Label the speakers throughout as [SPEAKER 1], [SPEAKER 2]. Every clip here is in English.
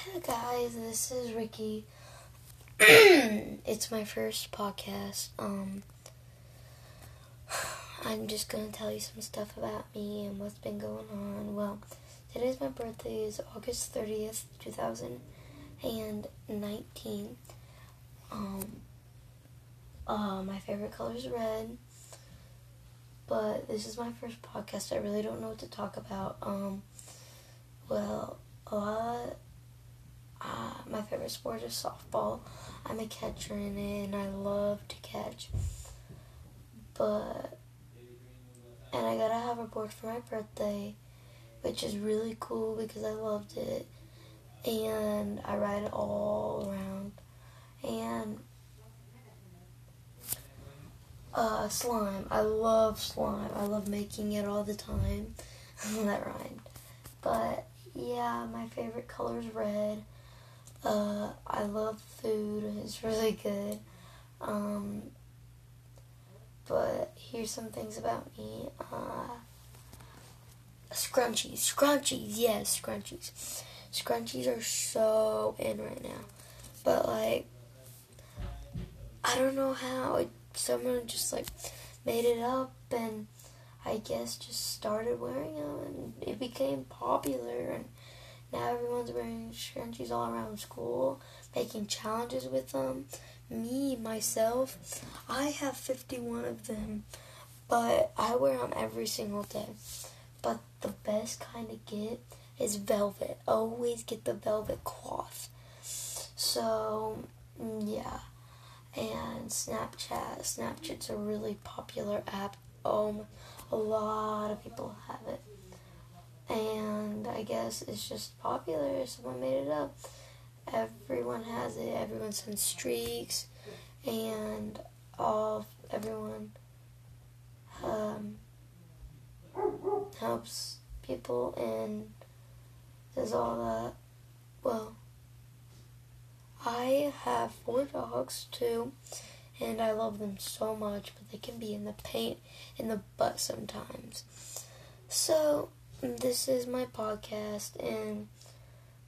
[SPEAKER 1] Hey guys, this is Ricky. it's my first podcast. Um, I'm just gonna tell you some stuff about me and what's been going on. Well, today's my birthday is August 30th, 2019. Um, uh, my favorite color is red. But this is my first podcast. I really don't know what to talk about. Um, well, a lot favorite sport is softball. I'm a catcher in it, and I love to catch. But and I got a hoverboard for my birthday, which is really cool because I loved it, and I ride it all around. And uh, slime. I love slime. I love making it all the time. that rhymed. But yeah, my favorite color is red. Uh, I love food. It's really good. Um, but here's some things about me. Uh, scrunchies. Scrunchies. Yes, scrunchies. Scrunchies are so in right now. But, like, I don't know how. It, someone just, like, made it up and I guess just started wearing them and it became popular and scrunchies all around school, making challenges with them. Me, myself, I have 51 of them, but I wear them every single day. But the best kind to get is velvet. Always get the velvet cloth. So, yeah. And Snapchat. Snapchat's a really popular app. Um, a lot of people I guess it's just popular. Someone made it up. Everyone has it. Everyone sends streaks, and all everyone um, helps people and does all that. Well, I have four dogs too, and I love them so much, but they can be in the paint in the butt sometimes. So this is my podcast, and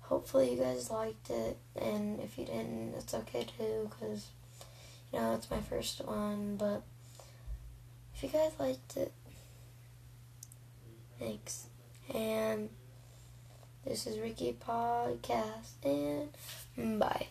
[SPEAKER 1] hopefully you guys liked it. And if you didn't, it's okay too, because you know it's my first one. But if you guys liked it, thanks. And this is Ricky Podcast, and bye.